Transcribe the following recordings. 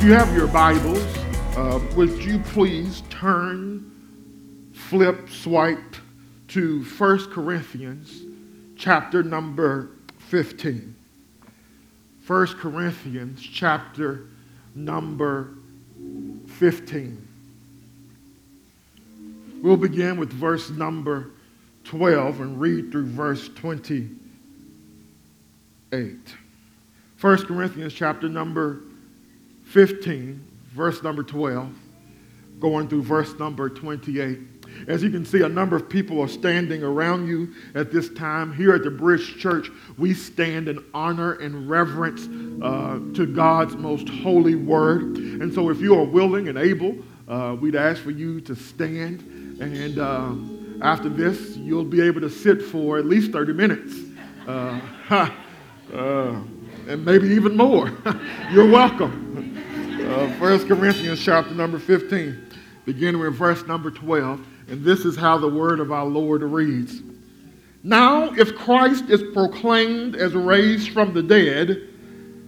If you have your Bibles, uh, would you please turn, flip, swipe to 1 Corinthians chapter number 15. 1 Corinthians chapter number 15. We'll begin with verse number 12 and read through verse 28. 1 Corinthians chapter number 15, verse number 12, going through verse number 28. As you can see, a number of people are standing around you at this time. Here at the Bridge Church, we stand in honor and reverence uh, to God's most holy word. And so, if you are willing and able, uh, we'd ask for you to stand. And uh, after this, you'll be able to sit for at least 30 minutes. Uh, uh, and maybe even more. You're welcome. Uh, 1 Corinthians chapter number 15, beginning with verse number 12. And this is how the word of our Lord reads. Now, if Christ is proclaimed as raised from the dead,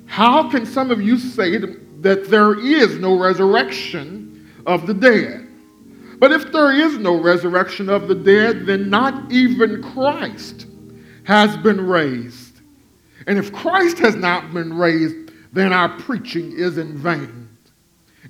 how can some of you say that there is no resurrection of the dead? But if there is no resurrection of the dead, then not even Christ has been raised. And if Christ has not been raised, then our preaching is in vain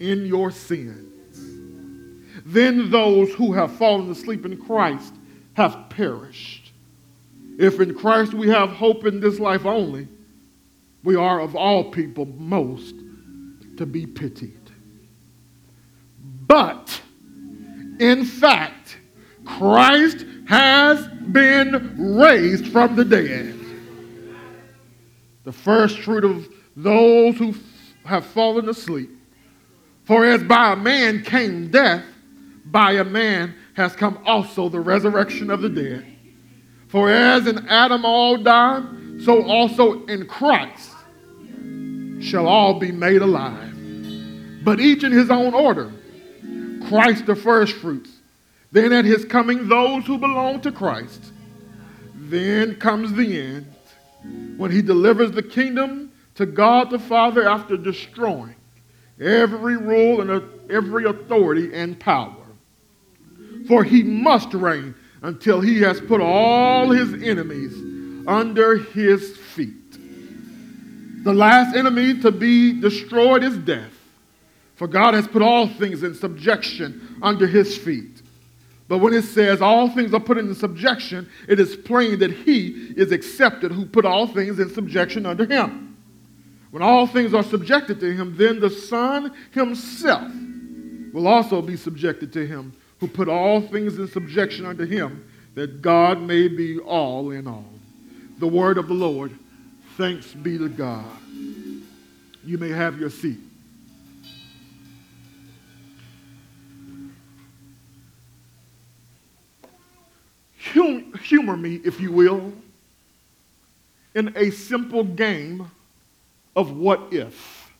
in your sins. Then those who have fallen asleep in Christ have perished. If in Christ we have hope in this life only, we are of all people most to be pitied. But in fact, Christ has been raised from the dead. The first fruit of those who have fallen asleep. For as by a man came death, by a man has come also the resurrection of the dead. For as in Adam all die, so also in Christ shall all be made alive. But each in his own order. Christ the firstfruits. Then at his coming, those who belong to Christ. Then comes the end when he delivers the kingdom to God the Father after destroying every rule and every authority and power. For he must reign until he has put all his enemies under his feet. The last enemy to be destroyed is death. For God has put all things in subjection under his feet. But when it says all things are put in subjection, it is plain that he is accepted who put all things in subjection under him. When all things are subjected to him, then the Son himself will also be subjected to him, who put all things in subjection unto him, that God may be all in all. The word of the Lord. Thanks be to God. You may have your seat. Humor me, if you will, in a simple game of what if.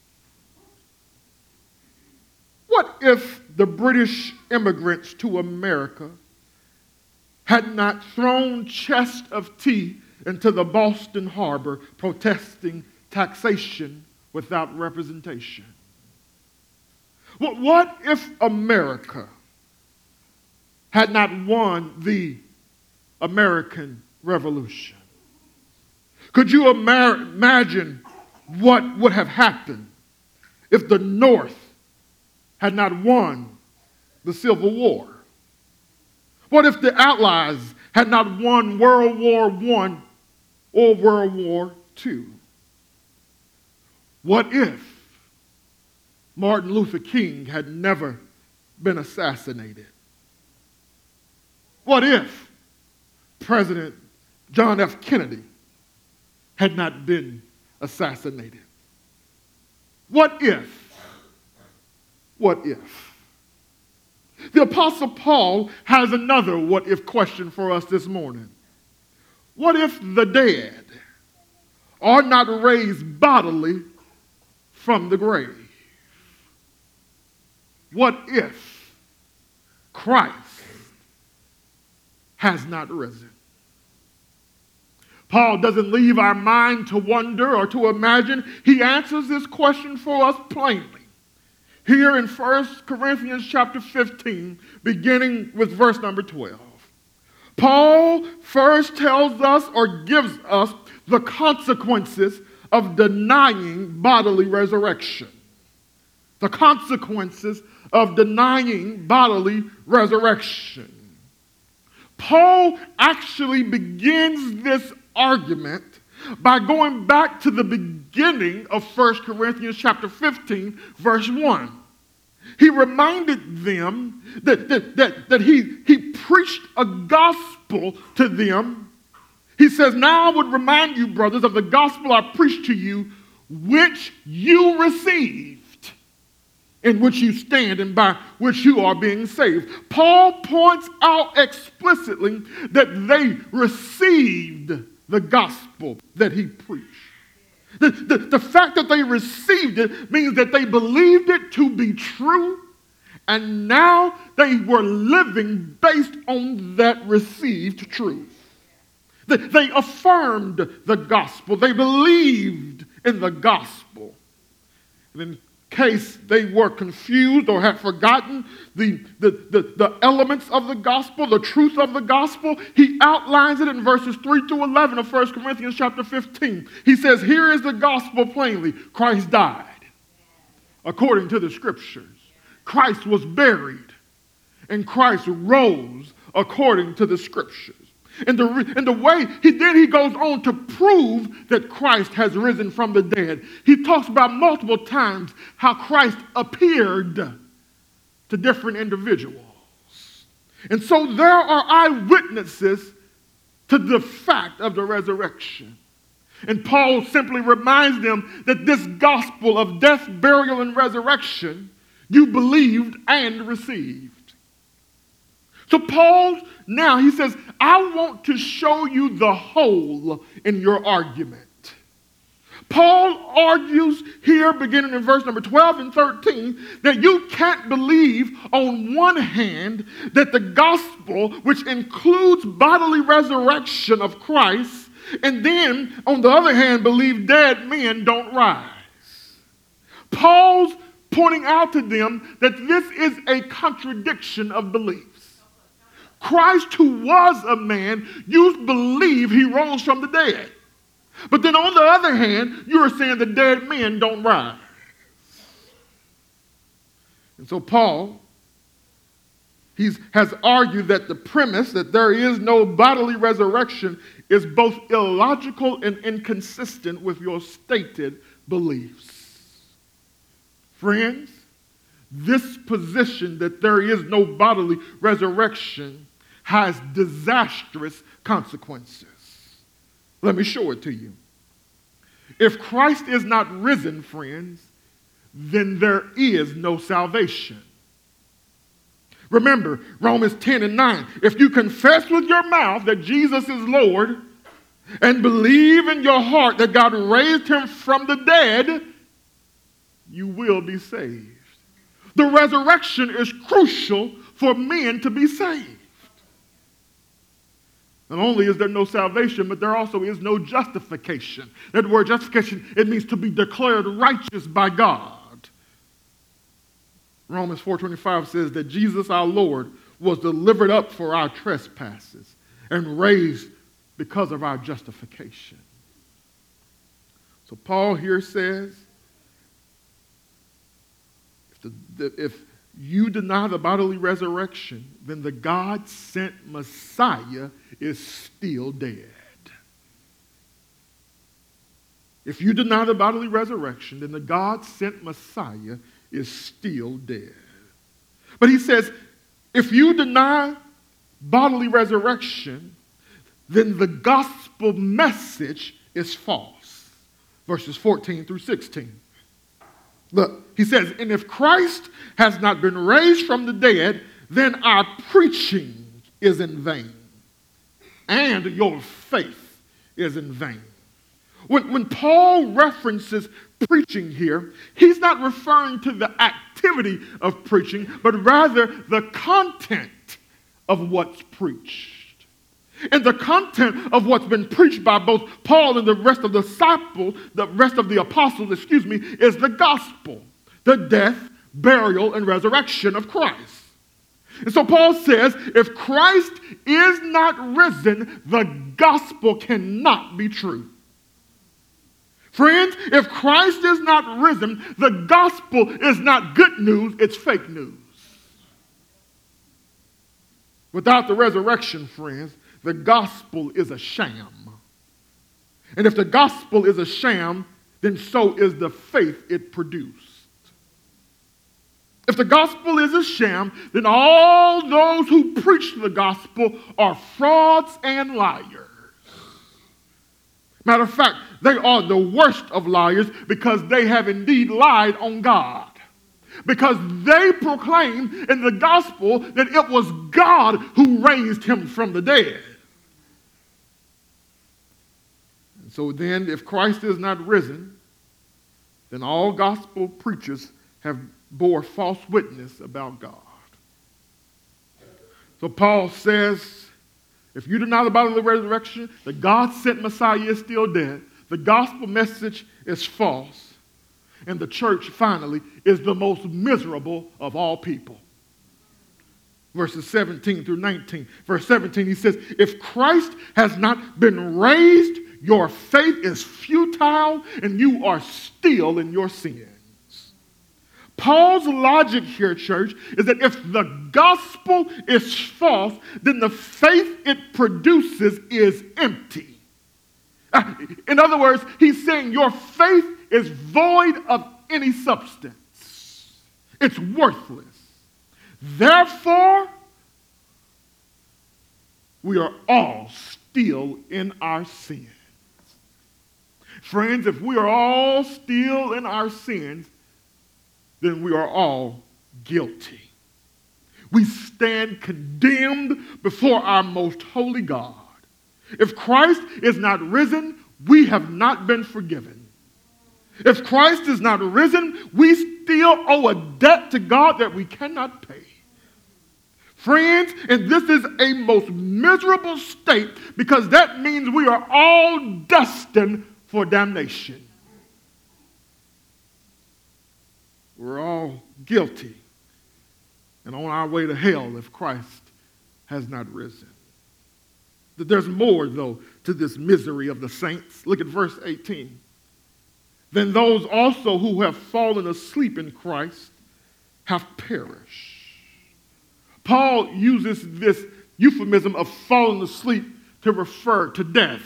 What if the British immigrants to America had not thrown chests of tea into the Boston harbor protesting taxation without representation? What if America had not won the American Revolution? Could you imagine what would have happened if the North had not won the Civil War? What if the Allies had not won World War I or World War II? What if Martin Luther King had never been assassinated? What if President John F. Kennedy had not been assassinated? What if what if. The Apostle Paul has another what if question for us this morning. What if the dead are not raised bodily from the grave? What if Christ has not risen? Paul doesn't leave our mind to wonder or to imagine. He answers this question for us plainly. Here in 1 Corinthians chapter 15, beginning with verse number 12. Paul first tells us or gives us the consequences of denying bodily resurrection. The consequences of denying bodily resurrection. Paul actually begins this argument by going back to the beginning of 1 Corinthians chapter 15, verse 1. He reminded them that, that, that, that he, he preached a gospel to them. He says, Now I would remind you, brothers, of the gospel I preached to you, which you received, in which you stand, and by which you are being saved. Paul points out explicitly that they received the gospel that he preached. The, the, the, fact that they received it means that they believed it to be true, and now they were living based on that received truth. They, affirmed the gospel, they believed in the gospel. And then case they were confused or had forgotten the, the, the, the, elements of the gospel, the truth of the gospel, he outlines it in verses 3 to 11 of 1 Corinthians chapter 15. He says, Here is the gospel plainly Christ died according to the scriptures, Christ was buried, and Christ rose according to the scriptures. And the, and the way he then he goes on to prove that Christ has risen from the dead. He talks about multiple times how Christ appeared to different individuals. And so there are eyewitnesses to the fact of the resurrection. And Paul simply reminds them that this gospel of death, burial, and resurrection you believed and received. So Paul now he says, I want to show you the hole in your argument. Paul argues here, beginning in verse number 12 and 13, that you can't believe, on one hand, that the gospel, which includes bodily resurrection of Christ, and then, on the other hand, believe dead men don't rise. Paul's pointing out to them that this is a contradiction of beliefs. Christ, who was a man, you believe he rose from the dead. But then on the other hand, you are saying the dead men don't rise. And so Paul he has argued that the premise that there is no bodily resurrection is both illogical and inconsistent with your stated beliefs. Friends, this position that there is no bodily resurrection has disastrous consequences. Let me show it to you. If Christ is not risen, friends, then there is no salvation. Remember, Romans 10 and 9. If you confess with your mouth that Jesus is Lord and believe in your heart that God raised him from the dead, you will be saved. The resurrection is crucial for men to be saved. Not only is there no salvation, but there also is no justification. That word justification, it means to be declared righteous by God. Romans 4:25 says that Jesus our Lord was delivered up for our trespasses and raised because of our justification. So Paul here says if, you deny the bodily resurrection, then the God sent Messiah is still dead. If you deny the bodily resurrection, then the God sent Messiah is still dead. But he says, if you deny bodily resurrection, then the gospel message is false. Verses 14 through 16. Look, he says, and if Christ has not been raised from the dead, then our preaching is in vain, and your faith is in vain. When, when Paul references preaching here, he's not referring to the activity of preaching, but rather the content of what's preached. And the content of what's been preached by both Paul and the rest of the disciples, the rest of the apostles, excuse me, is the gospel, the death, burial, and resurrection of Christ. And so Paul says, if Christ is not risen, the gospel cannot be true. Friends, if Christ is not risen, the gospel is not good news, it's fake news. Without the resurrection, friends, the gospel is a sham. And if the gospel is a sham, then so is the faith it produced. If the gospel is a sham, then all those who preach the gospel are frauds and liars. Matter of fact, they are the worst of liars because they have indeed lied on God. Because they proclaim in the gospel that it was God who raised him from the dead. And so then, if Christ is not risen, then all gospel preachers have bore false witness about God. So Paul says, if you deny the body of the resurrection, the God sent Messiah is still dead, the gospel message is false, and the church finally is the most miserable of all people. Verses 17 through 19. Verse 17, he says, If Christ has not been raised, your faith is futile and you are still in your sin. Paul's logic here, church, is that if the gospel is false, then the faith it produces is empty. Uh, in other words, he's saying your faith is void of any substance, it's worthless. Therefore, we are all still in our sins. Friends, if we are all still in our sins, then we are all guilty. We stand condemned before our most holy God. If Christ is not risen, we have not been forgiven. If Christ is not risen, we still owe a debt to God that we cannot pay. Friends, and this is a most miserable state because that means we are all destined for damnation. We're all guilty and on our way to hell if Christ has not risen. There's more, though, to this misery of the saints. Look at verse 18. Then those also who have fallen asleep in Christ have perished. Paul uses this euphemism of falling asleep to refer to death.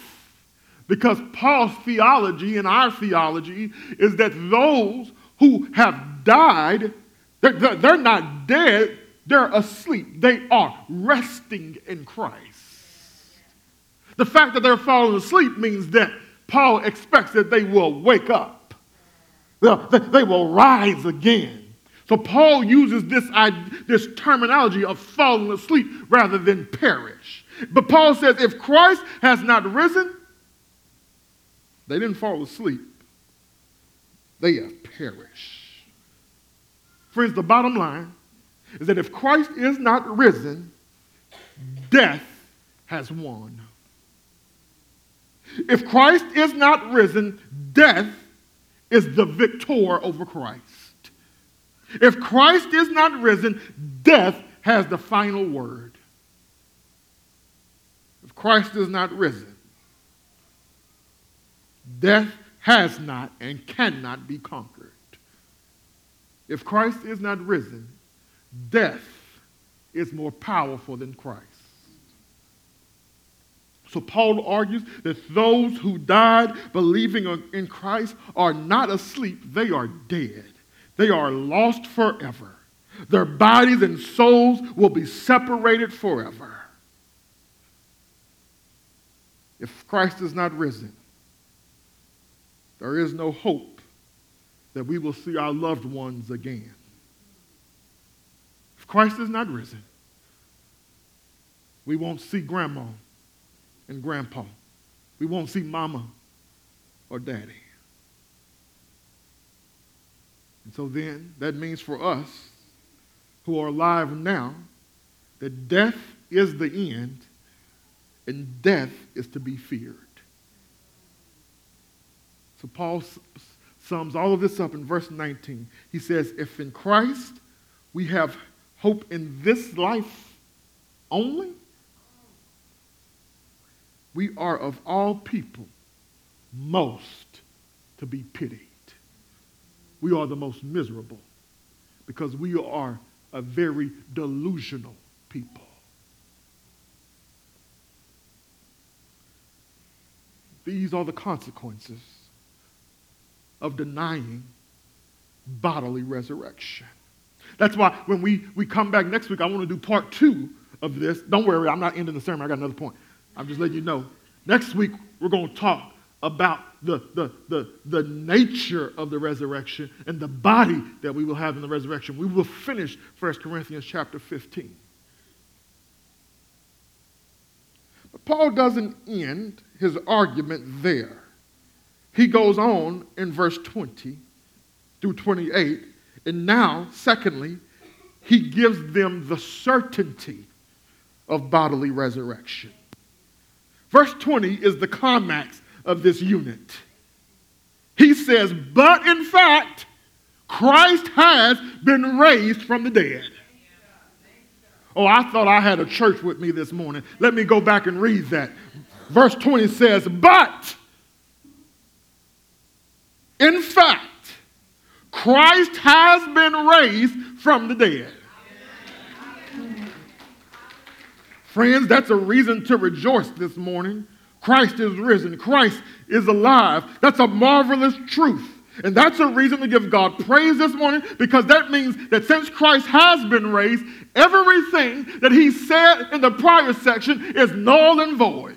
Because Paul's theology and our theology is that those who have died, they're, they're not dead, they're asleep. They are resting in Christ. The fact that they're falling asleep means that Paul expects that they will wake up, they will rise again. So Paul uses this, this terminology of falling asleep rather than perish. But Paul says if Christ has not risen, they didn't fall asleep they have perished. Friends, the bottom line is that if Christ is not risen, death has won. If Christ is not risen, death is the victor over Christ. If Christ is not risen, death has the final word. If Christ is not risen, death has not and cannot be conquered. If Christ is not risen, death is more powerful than Christ. So Paul argues that those who died believing in Christ are not asleep, they are dead. They are lost forever. Their bodies and souls will be separated forever. If Christ is not risen, there is no hope that we will see our loved ones again. If Christ is not risen, we won't see grandma and grandpa. We won't see mama or daddy. And so then, that means for us who are alive now that death is the end and death is to be feared. So Paul sums all of this up in verse 19. He says, If in Christ we have hope in this life only, we are of all people most to be pitied. We are the most miserable because we are a very delusional people. These are the consequences of denying bodily resurrection. That's why when we, we come back next week, I want to do part two of this. Don't worry, I'm not ending the sermon. I got another point. I'm just letting you know. Next week, we're going to talk about the, the, the, the nature of the resurrection and the body that we will have in the resurrection. We will finish 1 Corinthians chapter 15. But Paul doesn't end his argument there. He goes on in verse 20 through 28, and now, secondly, he gives them the certainty of bodily resurrection. Verse 20 is the climax of this unit. He says, But in fact, Christ has been raised from the dead. Oh, I thought I had a church with me this morning. Let me go back and read that. Verse 20 says, But in fact, Christ has been raised from the dead. Friends, that's a reason to rejoice this morning. Christ is risen. Christ is alive. That's a marvelous truth. And that's a reason to give God praise this morning because that means that since Christ has been raised, everything that he said in the prior section is null and void.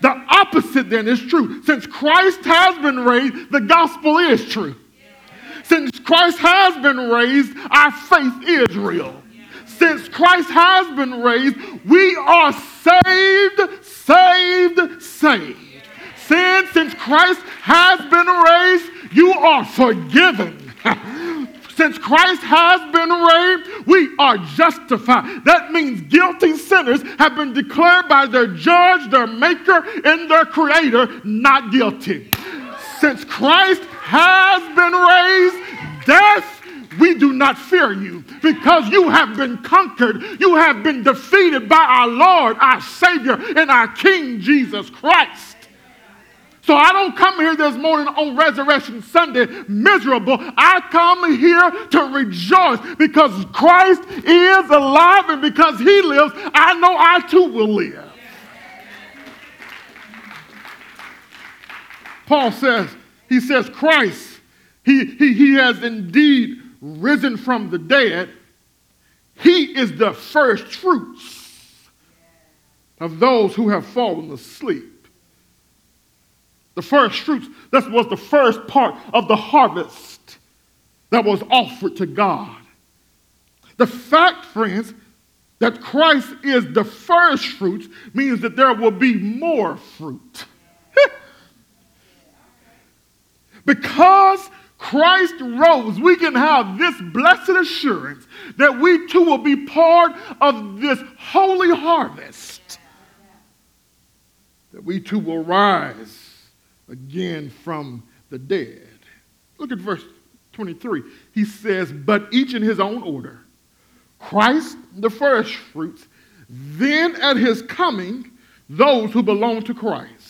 The opposite then is true. Since Christ has been raised, the gospel is true. Since Christ has been raised, our faith is real. Since Christ has been raised, we are saved, saved, saved. Sin, since Christ has been raised, you are forgiven. Since Christ has been raised, we are justified. That means guilty sinners have been declared by their judge, their maker, and their creator not guilty. Since Christ has been raised, death we do not fear you because you have been conquered. You have been defeated by our Lord, our Savior, and our King Jesus Christ. So I don't come here this morning on Resurrection Sunday miserable. I come here to rejoice because Christ is alive and because he lives, I know I too will live. Paul says, he says, Christ, he, he, he has indeed risen from the dead. He is the first fruits of those who have fallen asleep. The first fruits, that was the first part of the harvest that was offered to God. The fact, friends, that Christ is the first fruits means that there will be more fruit. because Christ rose, we can have this blessed assurance that we too will be part of this holy harvest. That we too will rise again from the dead. Look at verse 23. He says, But each in his own order. Christ, the first fruits, then at his coming, those who belong to Christ.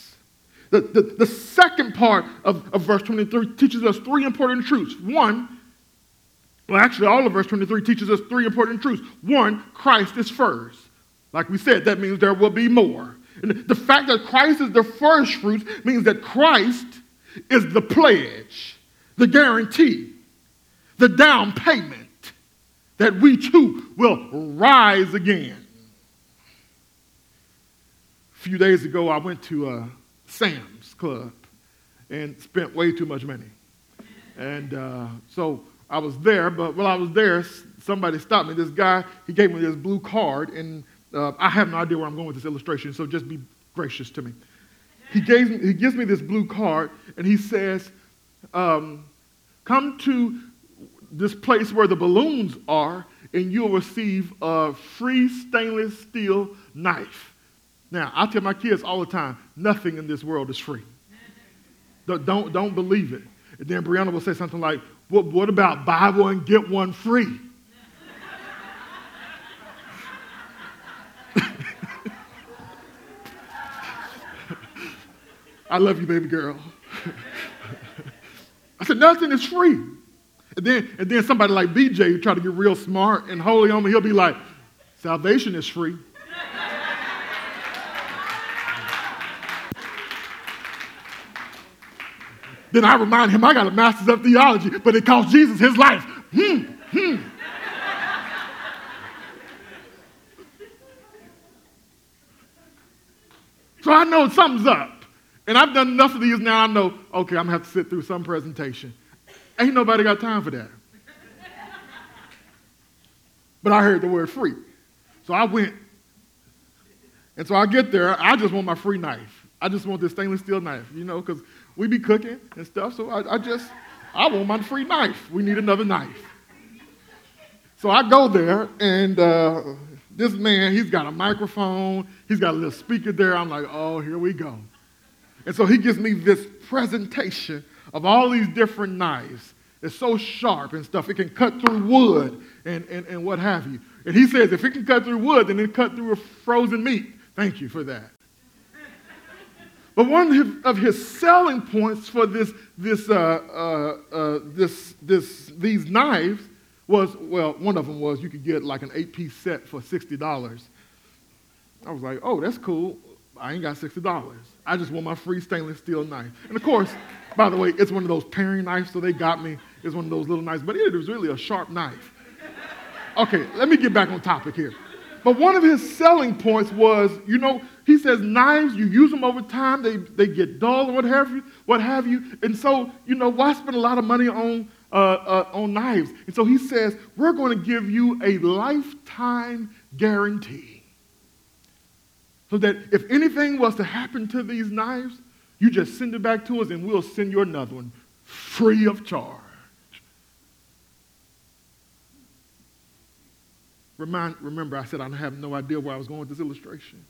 The, the, the second part of, of verse 23 teaches us three important truths. One, well, actually, all of verse 23 teaches us three important truths. One, Christ is first. Like we said, that means there will be more. And the fact that Christ is the first fruits means that Christ is the pledge, the guarantee, the down payment that we too will rise again. A few days ago, I went to uh, Sam's Club and spent way too much money. And uh, so I was there, but while I was there, somebody stopped me. This guy, he gave me this blue card, and uh, I have no idea where I'm going with this illustration, so just be gracious to me. He, gave me, he gives me this blue card, and he says, um, Come to this place where the balloons are, and you'll receive a free stainless steel knife. Now, I tell my kids all the time nothing in this world is free. Don't, don't believe it. And then Brianna will say something like, what, what about buy one, get one free? I love you, baby girl. I said, nothing is free. And then, and then somebody like BJ who try to get real smart and holy on me, he'll be like, salvation is free. Then I remind him I got a master's of theology, but it cost Jesus his life. Hmm, hmm. so I know something's up. And I've done enough of these now, I know, okay, I'm gonna have to sit through some presentation. Ain't nobody got time for that. But I heard the word free. So I went. And so I get there, I just want my free knife. I just want this stainless steel knife, you know, because we be cooking and stuff. So I, I just, I want my free knife. We need another knife. So I go there, and uh, this man, he's got a microphone, he's got a little speaker there. I'm like, oh, here we go. And so he gives me this presentation of all these different knives. It's so sharp and stuff. It can cut through wood and, and, and what have you. And he says, if it can cut through wood, then it can cut through frozen meat. Thank you for that. But one of his selling points for this, this, uh, uh, uh, this, this, these knives was well, one of them was you could get like an eight piece set for $60. I was like, oh, that's cool. I ain't got $60. I just want my free stainless steel knife. And of course, by the way, it's one of those paring knives, so they got me. It's one of those little knives, but it is really a sharp knife. Okay, let me get back on topic here. But one of his selling points was, you know, he says knives, you use them over time, they, they get dull or what have you, what have you. And so, you know, why spend a lot of money on, uh, uh, on knives? And so he says, we're going to give you a lifetime guarantee. So that if anything was to happen to these knives, you just send it back to us and we'll send you another one free of charge. Remind, remember, I said I have no idea where I was going with this illustration.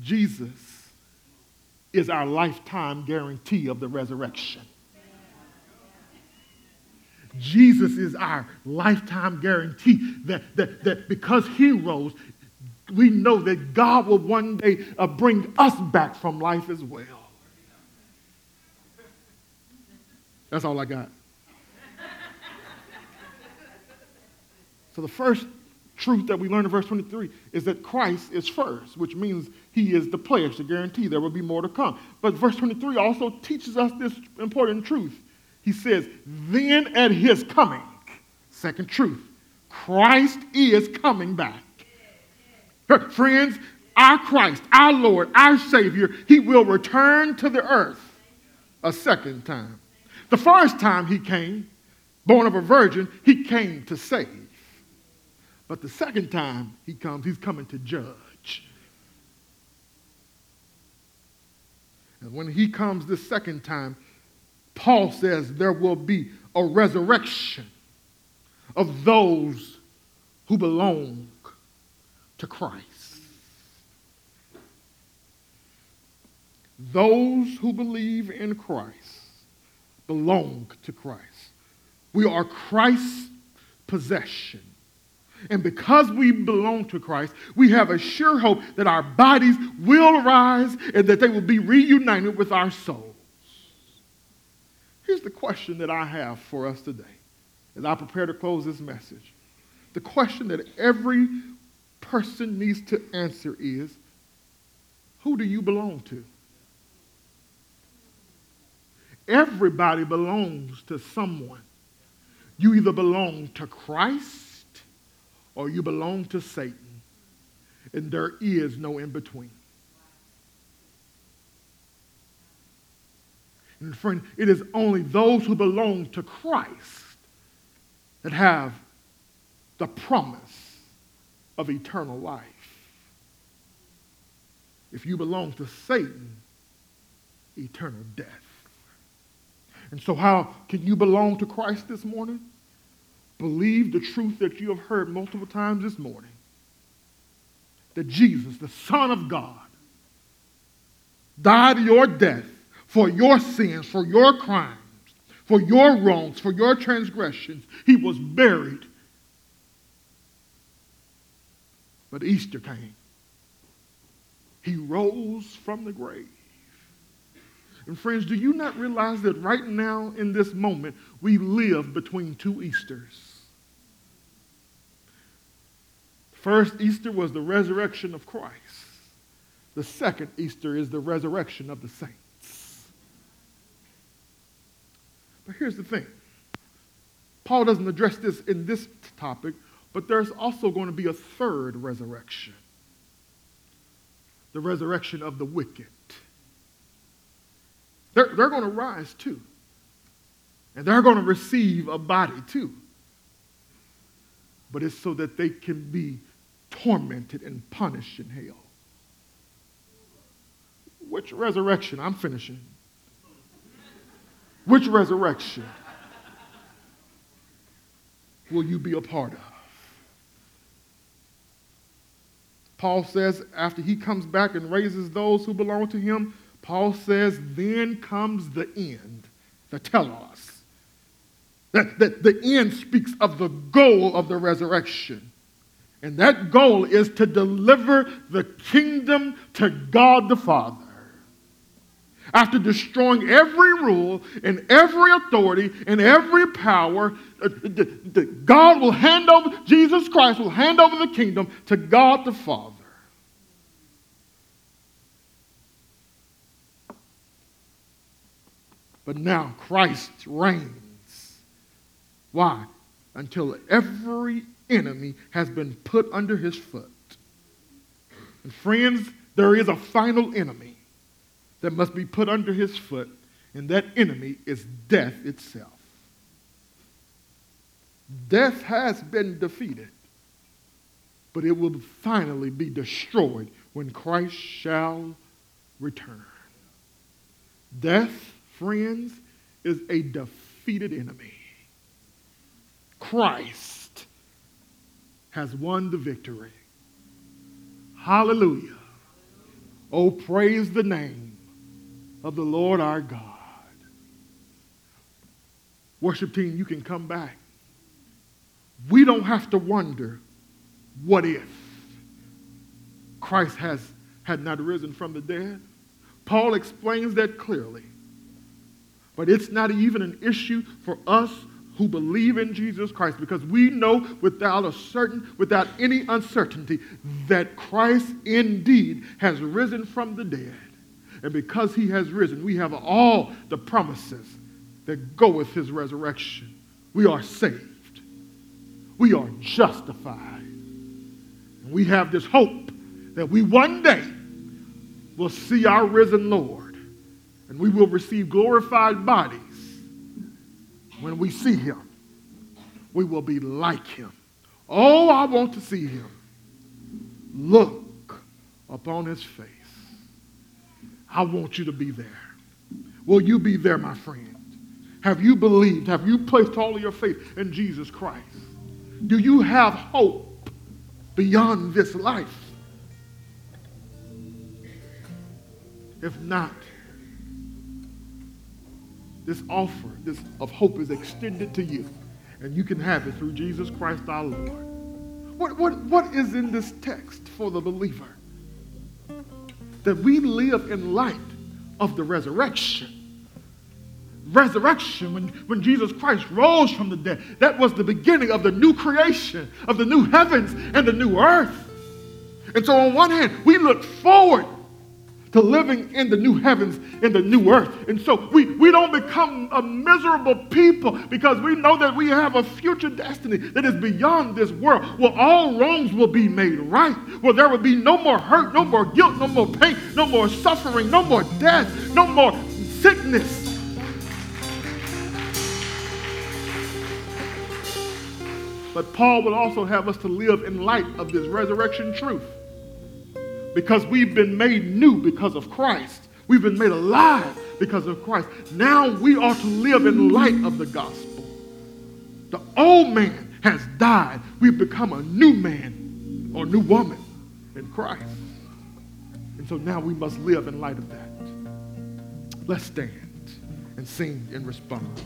Jesus is our lifetime guarantee of the resurrection. Jesus is our lifetime guarantee that, that, that because he rose, we know that God will one day uh, bring us back from life as well. That's all I got. So the first truth that we learn in verse 23 is that Christ is first, which means he is the pledge, the guarantee there will be more to come. But verse 23 also teaches us this important truth. He says, then at his coming, second truth, Christ is coming back. Friends, our Christ, our Lord, our Savior, he will return to the earth a second time. The first time he came, born of a virgin, he came to save. But the second time he comes, he's coming to judge. And when he comes the second time, Paul says there will be a resurrection of those who belong to Christ. Those who believe in Christ belong to Christ. We are Christ's possession. And because we belong to Christ, we have a sure hope that our bodies will rise and that they will be reunited with our souls. Here's the question that I have for us today as I prepare to close this message. The question that every person needs to answer is who do you belong to? Everybody belongs to someone. You either belong to Christ or you belong to Satan, and there is no in between. And friend, it is only those who belong to Christ that have the promise of eternal life. If you belong to Satan, eternal death. And so, how can you belong to Christ this morning? Believe the truth that you have heard multiple times this morning that Jesus, the Son of God, died your death for your sins, for your crimes, for your wrongs, for your transgressions. He was buried. But Easter came. He rose from the grave. And friends, do you not realize that right now in this moment we live between two Easters? First Easter was the resurrection of Christ. The second Easter is the resurrection of the saints. But here's the thing Paul doesn't address this in this topic, but there's also going to be a third resurrection the resurrection of the wicked. They're, they're going to rise too. And they're going to receive a body too. But it's so that they can be tormented and punished in hell. Which resurrection? I'm finishing. Which resurrection will you be a part of? Paul says after he comes back and raises those who belong to him, Paul says, then comes the end, the telos. That, that the end speaks of the goal of the resurrection. And that goal is to deliver the kingdom to God the Father. After destroying every rule and every authority and every power, uh, God will hand over, Jesus Christ will hand over the kingdom to God the Father. But now Christ reigns. Why? Until every enemy has been put under his foot. And friends, there is a final enemy that must be put under his foot, and that enemy is death itself. Death has been defeated, but it will finally be destroyed when Christ shall return. Death, friends, is a defeated enemy. Christ has won the victory. Hallelujah. Oh, praise the name of the Lord our God. Worship team, you can come back. We don't have to wonder what if Christ has had not risen from the dead. Paul explains that clearly. But it's not even an issue for us who believe in Jesus Christ because we know without a certain without any uncertainty that Christ indeed has risen from the dead. And because he has risen, we have all the promises that go with his resurrection. We are saved. We are justified. And we have this hope that we one day will see our risen Lord and we will receive glorified bodies when we see him, we will be like him. Oh, I want to see him. Look upon his face. I want you to be there. Will you be there, my friend? Have you believed? Have you placed all of your faith in Jesus Christ? Do you have hope beyond this life? If not, this offer this, of hope is extended to you, and you can have it through Jesus Christ our Lord. What, what, what is in this text for the believer? That we live in light of the resurrection. Resurrection, when, when Jesus Christ rose from the dead, that was the beginning of the new creation, of the new heavens and the new earth. And so, on one hand, we look forward to living in the new heavens and the new earth. And so we, we don't become a miserable people because we know that we have a future destiny that is beyond this world where all wrongs will be made right, where there will be no more hurt, no more guilt, no more pain, no more suffering, no more death, no more sickness. But Paul will also have us to live in light of this resurrection truth. Because we've been made new because of Christ. We've been made alive because of Christ. Now we are to live in light of the gospel. The old man has died. We've become a new man or new woman in Christ. And so now we must live in light of that. Let's stand and sing in response.